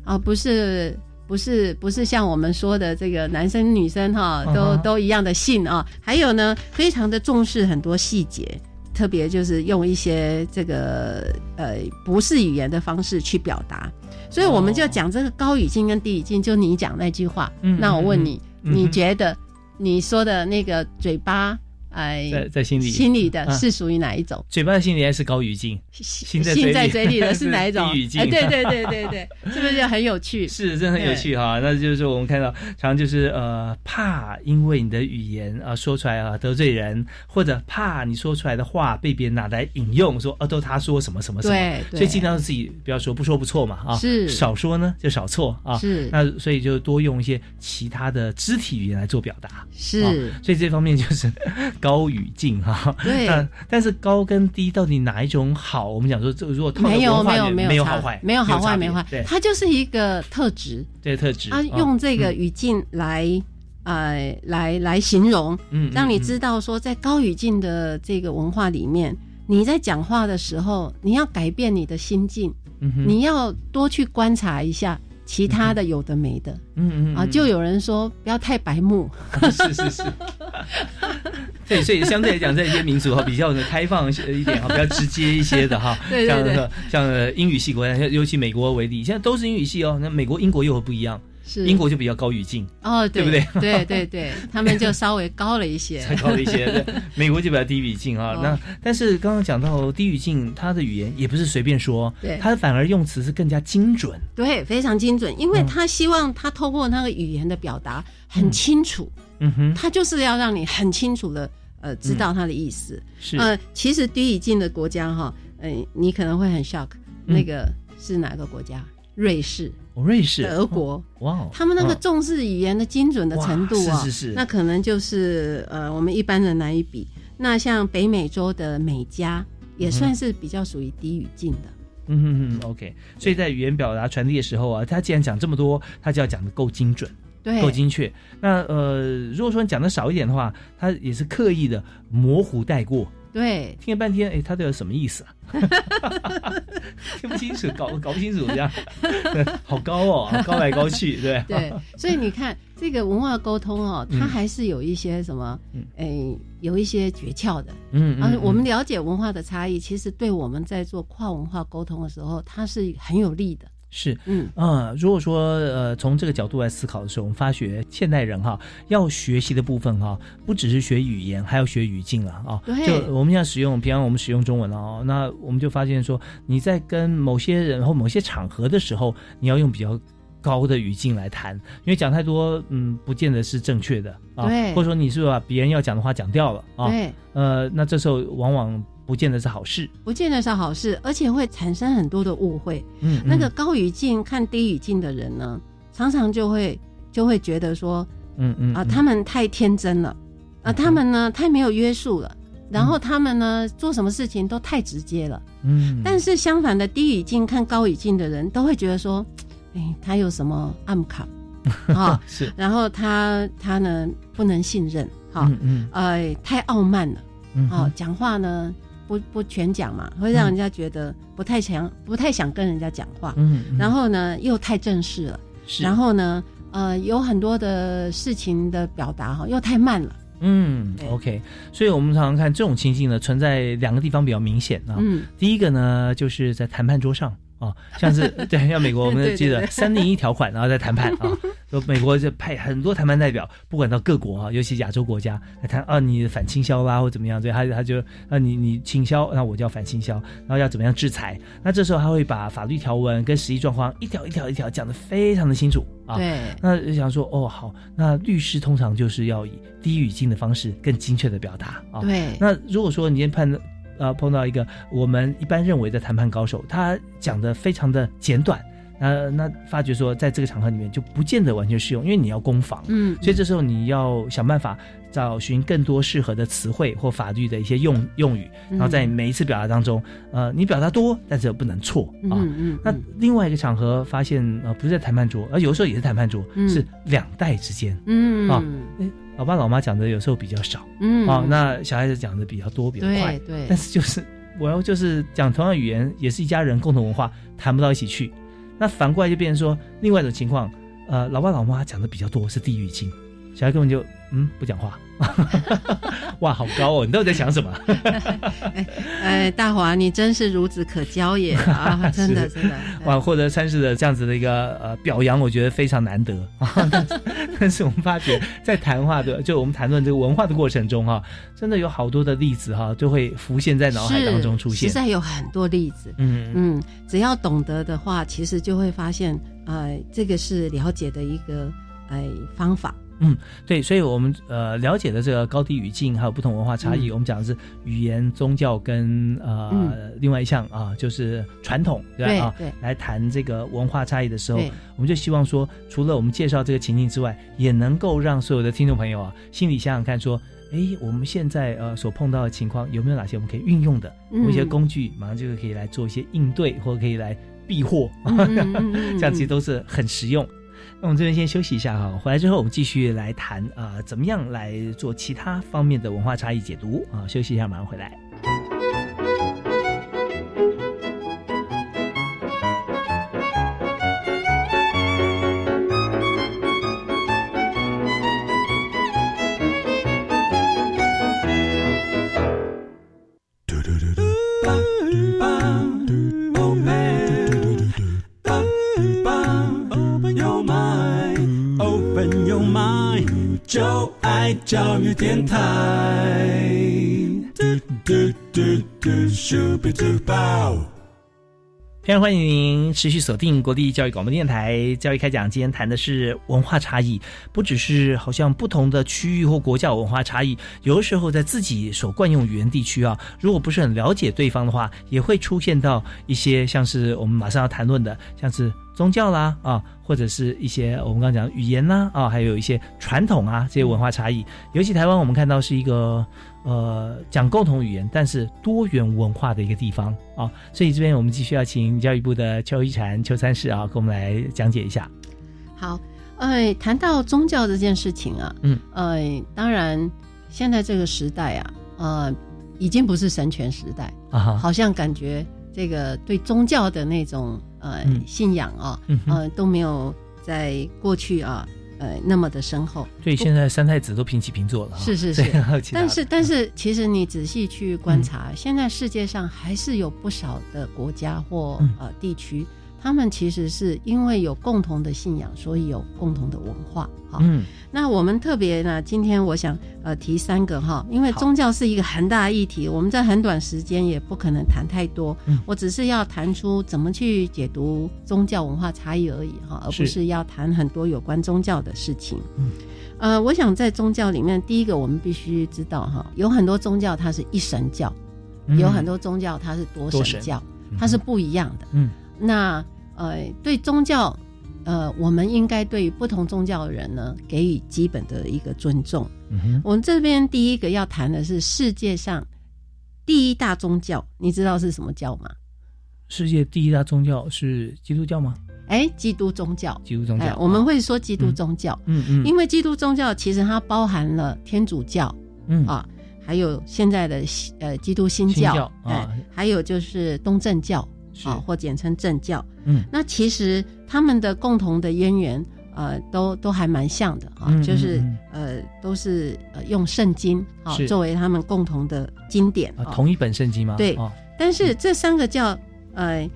啊，不是不是不是像我们说的这个男生女生哈都都一样的性啊，还有呢，非常的重视很多细节。特别就是用一些这个呃不是语言的方式去表达，所以我们就讲这个高语境跟低语境。就你讲那句话，那我问你，你觉得你说的那个嘴巴？哎，在在心里，心里的是属于哪一种？嘴巴的心里还是高语境，心在嘴里的是哪一种？低语境。哎，对对对对对，是不是就很有趣？是，真的很有趣哈。那就是说，我们看到常常就是呃，怕因为你的语言啊说出来啊得罪人，或者怕你说出来的话被别人拿来引用，说哦都他说什么什么什么，对，所以尽量自己不要说，不说不错嘛啊，是少说呢就少错啊，是。那所以就多用一些其他的肢体语言来做表达，是。所以这方面就是高语境。对，但是高跟低到底哪一种好？我们讲说，这如果没有没有没有好坏，没有好坏没坏，对，它就是一个特质，对特质。它，用这个语境来呃来来形容，嗯，让你知道说在高语境的这个文化里面，你在讲话的时候，你要改变你的心境，嗯你要多去观察一下。其他的有的没的，嗯嗯啊，就有人说不要太白目，是是是，对，所以相对来讲，这些民族哈比较的开放一点哈，比较直接一些的哈，对对对，像英语系国家，尤其美国为例，现在都是英语系哦，那美国、英国又不一样。是英国就比较高语境哦，对不对？对对对，他们就稍微高了一些，才高了一些。对，美国就比较低语境啊。那但是刚刚讲到低语境，它的语言也不是随便说，对，它反而用词是更加精准，对，非常精准，因为他希望他透过那个语言的表达很清楚，嗯哼，他就是要让你很清楚的呃知道他的意思。是呃，其实低语境的国家哈，呃，你可能会很 shock，那个是哪个国家？瑞士。瑞士、德国，哇，他们那个重视语言的精准的程度啊，是是是，那可能就是呃，我们一般人难以比。那像北美洲的美加，也算是比较属于低语境的。嗯哼哼，OK。所以在语言表达传递的时候啊，他既然讲这么多，他就要讲的够精准，对，够精确。那呃，如果说你讲的少一点的话，他也是刻意的模糊带过。对，听了半天，哎，他都有什么意思啊？听不清楚，搞搞不清楚，这样，好高哦，高来高去，对。对，所以你看这个文化沟通哦，它还是有一些什么，哎，有一些诀窍的。嗯嗯。我们了解文化的差异，其实对我们在做跨文化沟通的时候，它是很有利的。是，嗯啊，如果说呃从这个角度来思考的时候，我们发觉现代人哈要学习的部分哈，不只是学语言，还要学语境了啊。就我们现在使用，平常我们使用中文了哦，那我们就发现说，你在跟某些人或某些场合的时候，你要用比较高的语境来谈，因为讲太多，嗯，不见得是正确的啊。对，或者说你是把别人要讲的话讲掉了啊。对，呃，那这时候往往。不见得是好事，不见得是好事，而且会产生很多的误会。嗯，那个高语境看低语境的人呢，常常就会就会觉得说，嗯嗯啊，他们太天真了，啊，他们呢太没有约束了，然后他们呢做什么事情都太直接了。嗯，但是相反的，低语境看高语境的人都会觉得说，哎，他有什么暗卡 啊？是，然后他他呢不能信任，哈，嗯，哎，太傲慢了，哦，讲话呢。不不全讲嘛，会让人家觉得不太想不太想跟人家讲话。嗯，然后呢又太正式了，然后呢呃有很多的事情的表达哈又太慢了。嗯，OK，所以我们常常看这种情境呢存在两个地方比较明显啊。嗯，第一个呢就是在谈判桌上。哦，像是 对，像美国，我们记得三零一条款，然后在谈判啊，说 美国就派很多谈判代表，不管到各国啊，尤其亚洲国家来谈啊，你反倾销啦或怎么样，所以他他就啊，你你倾销，那我就要反倾销，然后要怎么样制裁？那这时候他会把法律条文跟实际状况一条一条一条讲得非常的清楚啊。对，那就想说哦好，那律师通常就是要以低语境的方式更精确的表达啊。对，那如果说你今天判呃，碰到一个我们一般认为的谈判高手，他讲的非常的简短，呃，那发觉说在这个场合里面就不见得完全适用，因为你要攻防，嗯，所以这时候你要想办法找寻更多适合的词汇或法律的一些用用语，然后在每一次表达当中，呃，你表达多，但是不能错啊。嗯那另外一个场合发现，呃，不是在谈判桌，而有时候也是谈判桌，是两代之间，嗯。啊。老爸老妈讲的有时候比较少，嗯，啊，那小孩子讲的比较多，比较快，对，但是就是我要就是讲同样语言，也是一家人共同文化，谈不到一起去。那反过来就变成说，另外一种情况，呃，老爸老妈讲的比较多，是地域性，小孩根本就嗯不讲话。哇，好高哦！你到底在想什么？哎，大华，你真是孺子可教也啊！真的，真的哇，获得参事的这样子的一个呃表扬，我觉得非常难得啊。但是我们发觉，在谈话的就我们谈论这个文化的过程中哈，真的有好多的例子哈，就会浮现在脑海当中出现。实在有很多例子，嗯嗯，只要懂得的话，其实就会发现，呃，这个是了解的一个呃方法。嗯，对，所以我们呃了解的这个高低语境还有不同文化差异，我们讲的是语言、宗教跟呃另外一项啊，就是传统，对吧？啊，来谈这个文化差异的时候，我们就希望说，除了我们介绍这个情境之外，也能够让所有的听众朋友啊，心里想想看，说，哎，我们现在呃所碰到的情况有没有哪些我们可以运用的，有一些工具，马上就可以来做一些应对，或者可以来避祸，这样其实都是很实用。那我们这边先休息一下哈，回来之后我们继续来谈啊，怎么样来做其他方面的文化差异解读啊？休息一下，马上回来。电台。非常欢迎您持续锁定国立教育广播电台教育开讲。今天谈的是文化差异，不只是好像不同的区域或国家文化差异，有的时候在自己所惯用语言地区啊，如果不是很了解对方的话，也会出现到一些像是我们马上要谈论的，像是。宗教啦啊，或者是一些我们刚刚讲语言啦啊，还有一些传统啊这些文化差异。尤其台湾，我们看到是一个呃讲共同语言，但是多元文化的一个地方啊。所以这边我们继续要请教育部的邱一婵邱三世啊，跟我们来讲解一下。好，呃，谈到宗教这件事情啊，嗯，呃，当然现在这个时代啊，呃，已经不是神权时代啊，好像感觉这个对宗教的那种。呃，信仰啊，呃，都没有在过去啊，呃，那么的深厚。所以现在三太子都平起平坐了。是是是。但是但是，其实你仔细去观察，现在世界上还是有不少的国家或呃地区。他们其实是因为有共同的信仰，所以有共同的文化。好，嗯，那我们特别呢，今天我想呃提三个哈，因为宗教是一个很大议题，我们在很短时间也不可能谈太多。嗯，我只是要谈出怎么去解读宗教文化差异而已哈，而不是要谈很多有关宗教的事情。嗯，呃，我想在宗教里面，第一个我们必须知道哈，有很多宗教它是一神教，有很多宗教它是多神教，它是不一样的。嗯。那呃，对宗教，呃，我们应该对不同宗教的人呢，给予基本的一个尊重。我们这边第一个要谈的是世界上第一大宗教，你知道是什么教吗？世界第一大宗教是基督教吗？哎，基督宗教，基督宗教，我们会说基督宗教，嗯嗯，因为基督宗教其实它包含了天主教，嗯啊，还有现在的呃基督新教，哎，还有就是东正教。啊，或简称正教。嗯，那其实他们的共同的渊源，呃，都都还蛮像的啊，就是呃，都是呃用圣经啊作为他们共同的经典。啊同一本圣经吗？对。但是这三个教，呃，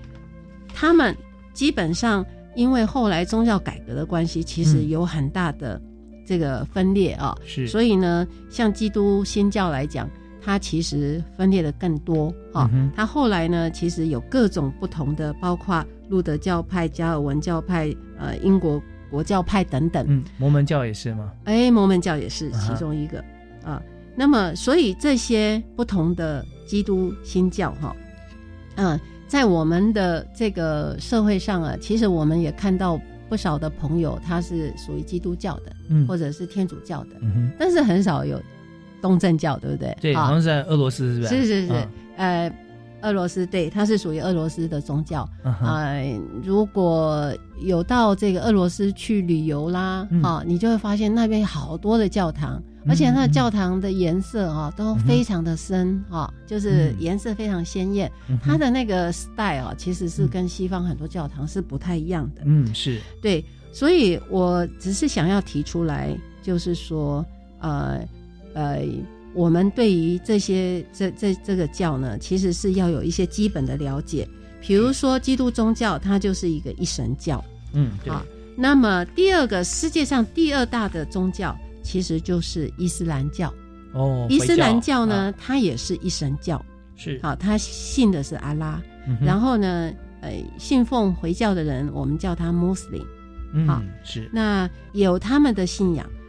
他们基本上因为后来宗教改革的关系，其实有很大的这个分裂啊。是。所以呢，像基督新教来讲。它其实分裂的更多啊，它后来呢，其实有各种不同的，包括路德教派、加尔文教派、呃，英国国教派等等。嗯，摩门教也是吗？哎，摩门教也是其中一个啊。那么，所以这些不同的基督新教哈，嗯，在我们的这个社会上啊，其实我们也看到不少的朋友，他是属于基督教的，嗯，或者是天主教的，嗯但是很少有。东正教对不对？对，好像在俄罗斯是不是？是是是，呃，俄罗斯对，它是属于俄罗斯的宗教。啊，如果有到这个俄罗斯去旅游啦，啊，你就会发现那边好多的教堂，而且它的教堂的颜色啊都非常的深哈，就是颜色非常鲜艳。它的那个 style 啊，其实是跟西方很多教堂是不太一样的。嗯，是对，所以我只是想要提出来，就是说，呃。呃，我们对于这些这这这个教呢，其实是要有一些基本的了解。比如说，基督宗教它就是一个一神教，嗯，啊，那么第二个世界上第二大的宗教其实就是伊斯兰教。哦，伊斯兰教呢，它也是一神教，是好，它信的是阿拉。然后呢，呃，信奉回教的人，我们叫他穆斯林。嗯，是。那有他们的信仰啊。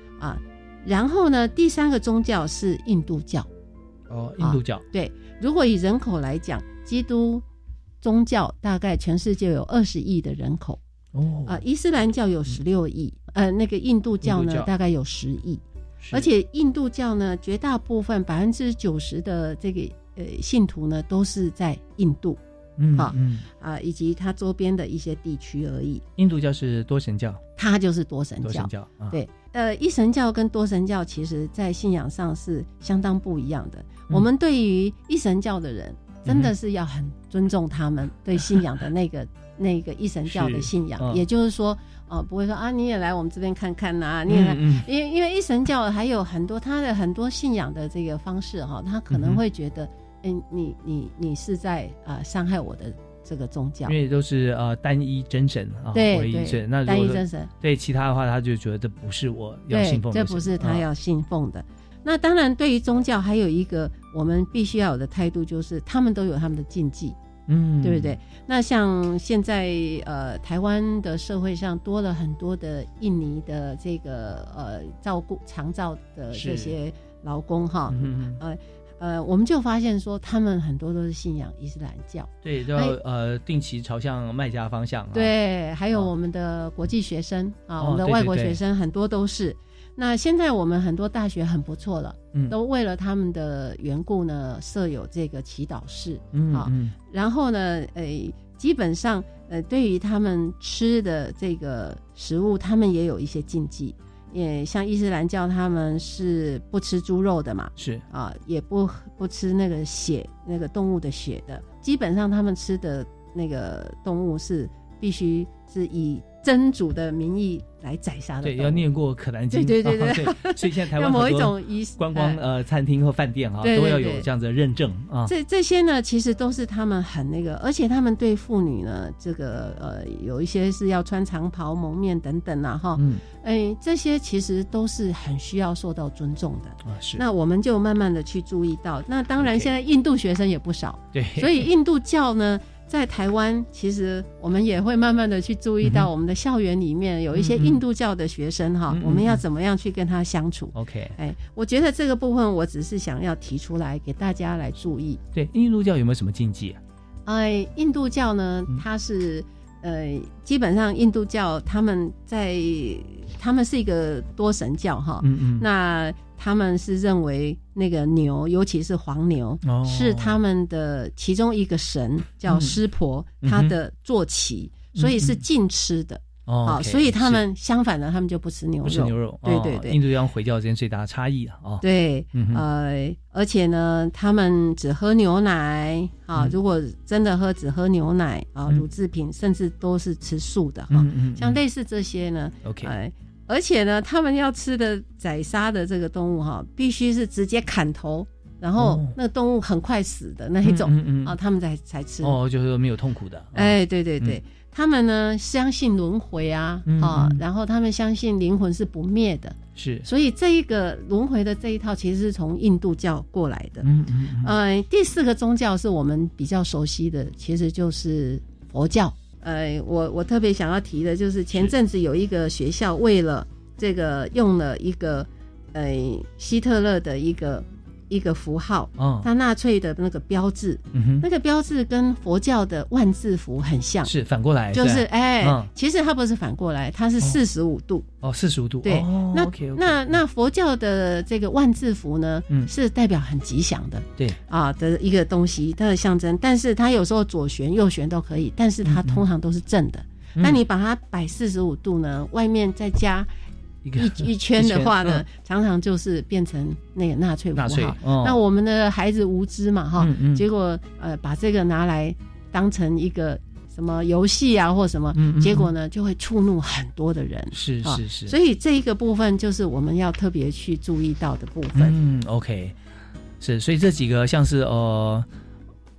然后呢，第三个宗教是印度教。哦，印度教。对，如果以人口来讲，基督宗教大概全世界有二十亿的人口。哦。啊，伊斯兰教有十六亿，呃，那个印度教呢，大概有十亿。而且印度教呢，绝大部分百分之九十的这个呃信徒呢，都是在印度。嗯，好，啊，以及它周边的一些地区而已。印度教是多神教，它就是多神教。多神教，对，呃，一神教跟多神教其实在信仰上是相当不一样的。我们对于一神教的人，真的是要很尊重他们 对信仰的那个那个一神教的信仰，也就是说。哦，不会说啊，你也来我们这边看看呐，你也来，因为因为一神教还有很多他的很多信仰的这个方式哈，他可能会觉得，嗯，你你你是在啊伤害我的这个宗教，因为都是呃单一真神啊，唯一真，那单一真神，对其他的话，他就觉得这不是我要信奉的，这不是他要信奉的。那当然，对于宗教还有一个我们必须要有的态度，就是他们都有他们的禁忌。嗯，对不对？那像现在呃，台湾的社会上多了很多的印尼的这个呃照顾长照的这些劳工哈，嗯呃呃，我们就发现说他们很多都是信仰伊斯兰教，对，要呃定期朝向卖家方向。对，还有我们的国际学生啊，我们的外国学生很多都是。那现在我们很多大学很不错了，嗯，都为了他们的缘故呢，设有这个祈祷室，嗯啊，然后呢，诶，基本上，呃，对于他们吃的这个食物，他们也有一些禁忌，也像伊斯兰教，他们是不吃猪肉的嘛，是啊，也不不吃那个血，那个动物的血的，基本上他们吃的那个动物是必须是以。真主的名义来宰杀的，对，要念过《可兰经》，对对对对，所以现在台湾 很多观光呃餐厅和饭店啊，都要有这样子的认证啊。这这些呢，其实都是他们很那个，而且他们对妇女呢，这个呃，有一些是要穿长袍蒙面等等啊，哈，嗯，哎，这些其实都是很需要受到尊重的。啊。是，那我们就慢慢的去注意到，那当然现在印度学生也不少，对，所以印度教呢。在台湾，其实我们也会慢慢的去注意到，我们的校园里面有一些印度教的学生哈，我们要怎么样去跟他相处？OK，哎，我觉得这个部分我只是想要提出来给大家来注意。对，印度教有没有什么禁忌啊？哎，印度教呢，它是呃，基本上印度教他们在他们是一个多神教哈，嗯嗯，那。他们是认为那个牛，尤其是黄牛，是他们的其中一个神，叫湿婆，他的坐骑，所以是禁吃的。哦，所以他们相反的，他们就不吃牛肉。不吃牛肉，对对对。印度洋回教之间最大的差异啊。哦，对，呃，而且呢，他们只喝牛奶啊。如果真的喝，只喝牛奶啊，乳制品，甚至都是吃素的哈。像类似这些呢，OK。而且呢，他们要吃的宰杀的这个动物哈，必须是直接砍头，然后那个动物很快死的那一种嗯啊，他们才才吃。哦，就是没有痛苦的。哎，对对对，他们呢相信轮回啊啊，然后他们相信灵魂是不灭的。是，所以这一个轮回的这一套其实是从印度教过来的。嗯嗯。呃，第四个宗教是我们比较熟悉的，其实就是佛教。呃，我我特别想要提的就是前阵子有一个学校为了这个用了一个呃希特勒的一个。一个符号，它纳粹的那个标志，那个标志跟佛教的万字符很像，是反过来，就是哎，其实它不是反过来，它是四十五度。哦，四十五度，对，那那那佛教的这个万字符呢，是代表很吉祥的，对。啊的一个东西，它的象征，但是它有时候左旋右旋都可以，但是它通常都是正的，那你把它摆四十五度呢，外面再加。一一圈的话呢，常常就是变成那个纳粹符号。那我们的孩子无知嘛，哈，结果呃把这个拿来当成一个什么游戏啊或什么，结果呢就会触怒很多的人。是是是。所以这一个部分就是我们要特别去注意到的部分。嗯，OK，是。所以这几个像是呃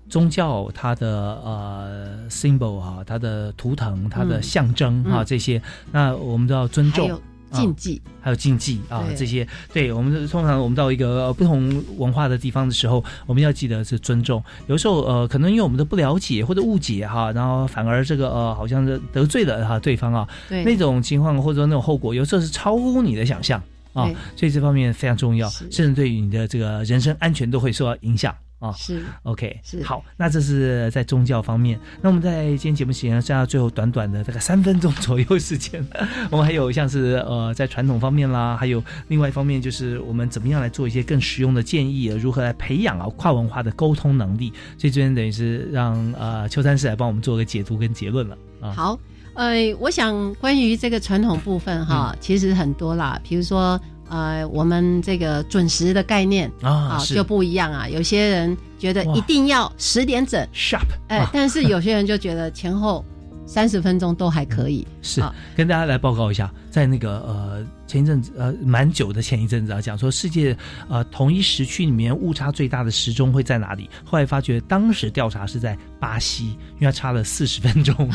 宗教它的呃 symbol 哈，它的图腾、它的象征哈这些，那我们都要尊重。禁忌还有禁忌啊，这些对我们通常我们到一个不同文化的地方的时候，我们要记得是尊重。有时候呃，可能因为我们的不了解或者误解哈，然后反而这个呃，好像是得罪了哈对方啊，那种情况或者说那种后果，有时候是超乎你的想象啊。所以这方面非常重要，甚至对于你的这个人身安全都会受到影响。啊。是，OK，是好。那这是在宗教方面。那我们在今天节目时间剩下最后短短的大概三分钟左右时间，我们还有像是呃在传统方面啦，还有另外一方面就是我们怎么样来做一些更实用的建议，如何来培养啊跨文化的沟通能力。所以这边等于是让呃邱三师来帮我们做个解读跟结论了啊。好。呃，我想关于这个传统部分哈，其实很多啦。比如说，呃，我们这个准时的概念啊，就不一样啊。有些人觉得一定要十点整，sharp，哎，但是有些人就觉得前后。三十分钟都还可以，是跟大家来报告一下，在那个呃前一阵子呃蛮久的前一阵子啊，讲说世界呃同一时区里面误差最大的时钟会在哪里？后来发觉当时调查是在巴西，因为它差了四十分钟。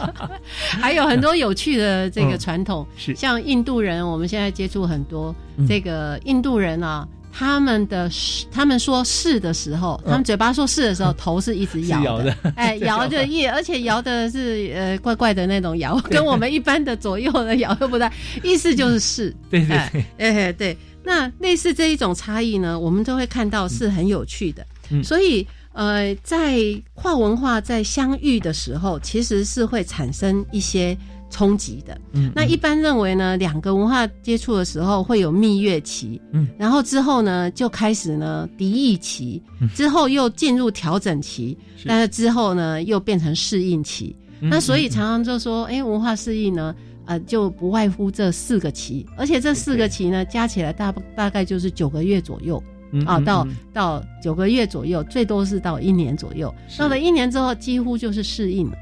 还有很多有趣的这个传统，是像印度人，我们现在接触很多这个印度人啊。他们的他们说是的时候，他们嘴巴说是的时候，头是一直摇的，哎，摇着一，而且摇的是呃怪怪的那种摇，跟我们一般的左右的摇又不太，意思就是是，对对对，哎对，那类似这一种差异呢，我们都会看到是很有趣的，所以呃，在跨文化在相遇的时候，其实是会产生一些。冲击的，嗯，那一般认为呢，两个文化接触的时候会有蜜月期，嗯，然后之后呢就开始呢敌意期，之后又进入调整期，但是之后呢又变成适应期，那所以常常就说，哎，文化适应呢，呃，就不外乎这四个期，而且这四个期呢加起来大大概就是九个月左右，啊，到到九个月左右，最多是到一年左右，到了一年之后几乎就是适应了。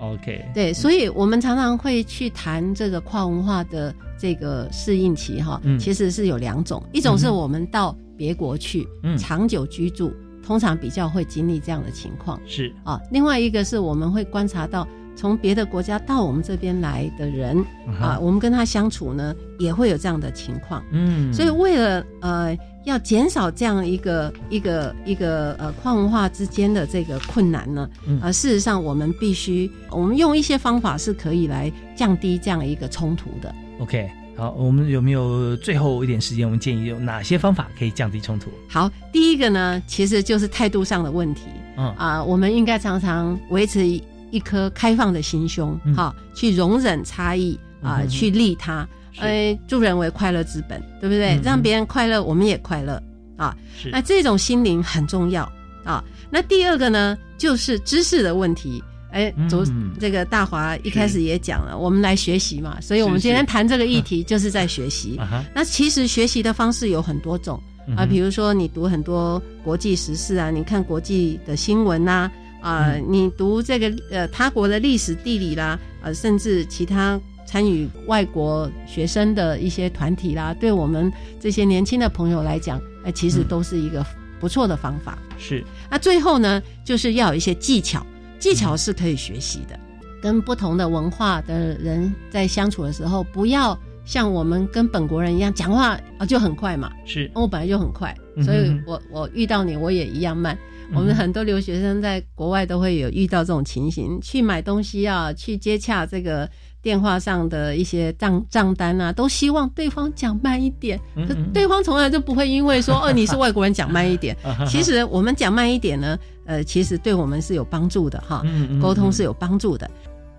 OK，对，所以我们常常会去谈这个跨文化的这个适应期哈，其实是有两种，一种是我们到别国去嗯。长久居住，通常比较会经历这样的情况，是。啊，另外一个是我们会观察到从别的国家到我们这边来的人啊，我们跟他相处呢也会有这样的情况，嗯，所以为了呃。要减少这样一个一个一个呃跨文化之间的这个困难呢，呃，事实上我们必须我们用一些方法是可以来降低这样一个冲突的。OK，好，我们有没有最后一点时间？我们建议有哪些方法可以降低冲突？好，第一个呢，其实就是态度上的问题。嗯啊，我们应该常常维持一颗开放的心胸，哈，去容忍差异啊，去利他。哎，助人为快乐之本，对不对？让别人快乐，我们也快乐啊。那这种心灵很重要啊。那第二个呢，就是知识的问题。哎，昨这个大华一开始也讲了，我们来学习嘛，所以我们今天谈这个议题就是在学习。那其实学习的方式有很多种啊，比如说你读很多国际时事啊，你看国际的新闻呐，啊，你读这个呃他国的历史地理啦，呃，甚至其他。参与外国学生的一些团体啦，对我们这些年轻的朋友来讲，哎，其实都是一个不错的方法。是。那最后呢，就是要有一些技巧，技巧是可以学习的。跟不同的文化的人在相处的时候，不要像我们跟本国人一样讲话啊就很快嘛。是。我本来就很快，所以我我遇到你我也一样慢。我们很多留学生在国外都会有遇到这种情形，去买东西啊，去接洽这个。电话上的一些账账单啊，都希望对方讲慢一点。可对方从来就不会因为说 哦你是外国人讲慢一点。其实我们讲慢一点呢，呃，其实对我们是有帮助的哈。沟通是有帮助的。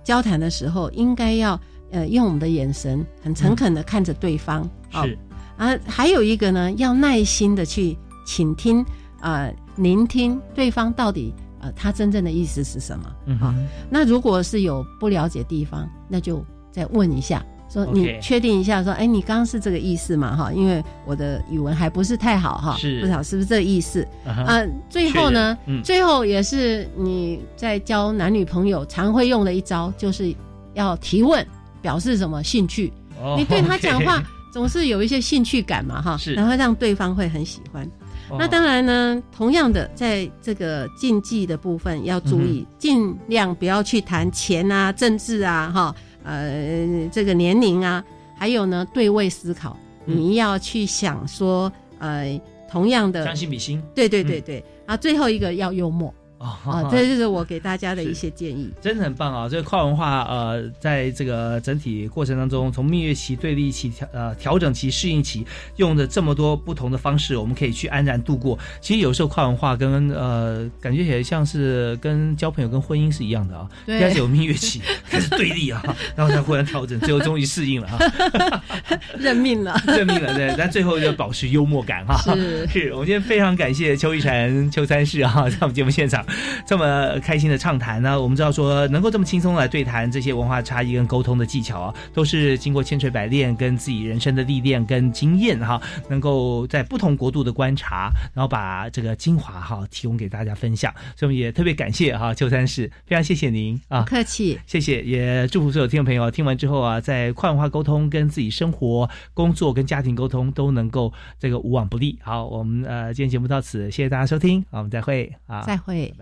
交谈的时候应该要呃用我们的眼神很诚恳的看着对方。是啊，还有一个呢，要耐心的去倾听啊，聆听对方到底。呃，他真正的意思是什么？好，那如果是有不了解地方，那就再问一下，说你确定一下，说，哎，你刚刚是这个意思嘛？哈，因为我的语文还不是太好哈，不知道是不是这个意思。啊，最后呢，最后也是你在交男女朋友常会用的一招，就是要提问，表示什么兴趣？你对他讲话总是有一些兴趣感嘛？哈，然后让对方会很喜欢。那当然呢，同样的，在这个禁忌的部分要注意，尽量不要去谈钱啊、政治啊、哈呃这个年龄啊，还有呢对位思考，你要去想说，呃，同样的将心比心，对对对对。啊，最后一个要幽默 啊，这就是我给大家的一些建议。真的很棒啊！这个跨文化呃，在这个整体过程当中，从蜜月期、对立期、调呃调整期、适应期，用的这么多不同的方式，我们可以去安然度过。其实有时候跨文化跟呃，感觉起来像是跟交朋友、跟婚姻是一样的啊。开始有蜜月期，开始对立啊，然后才忽然调整，最后终于适应了啊，认命了，认命了。对，但最后就保持幽默感哈。是，是我们今天非常感谢邱一婵邱三世啊，在我们节目现场 这么开心的畅谈呢。我们知道说能够这么轻松来对谈这些文化差异跟沟通的技巧啊，都是经过千锤百炼跟自己人生的历练跟经验哈，能够在不同国度的观察，然后把这个精华哈提供给大家分享。所以我们也特别感谢哈邱三世，非常谢谢您啊，客气，谢谢，也祝福所有听众朋友听完之后啊，在跨文化沟通跟自己生活、工作跟家庭沟通都能够这个无往不利。好，我们呃今天节目到此，谢谢大家收听，我们再会啊，再会。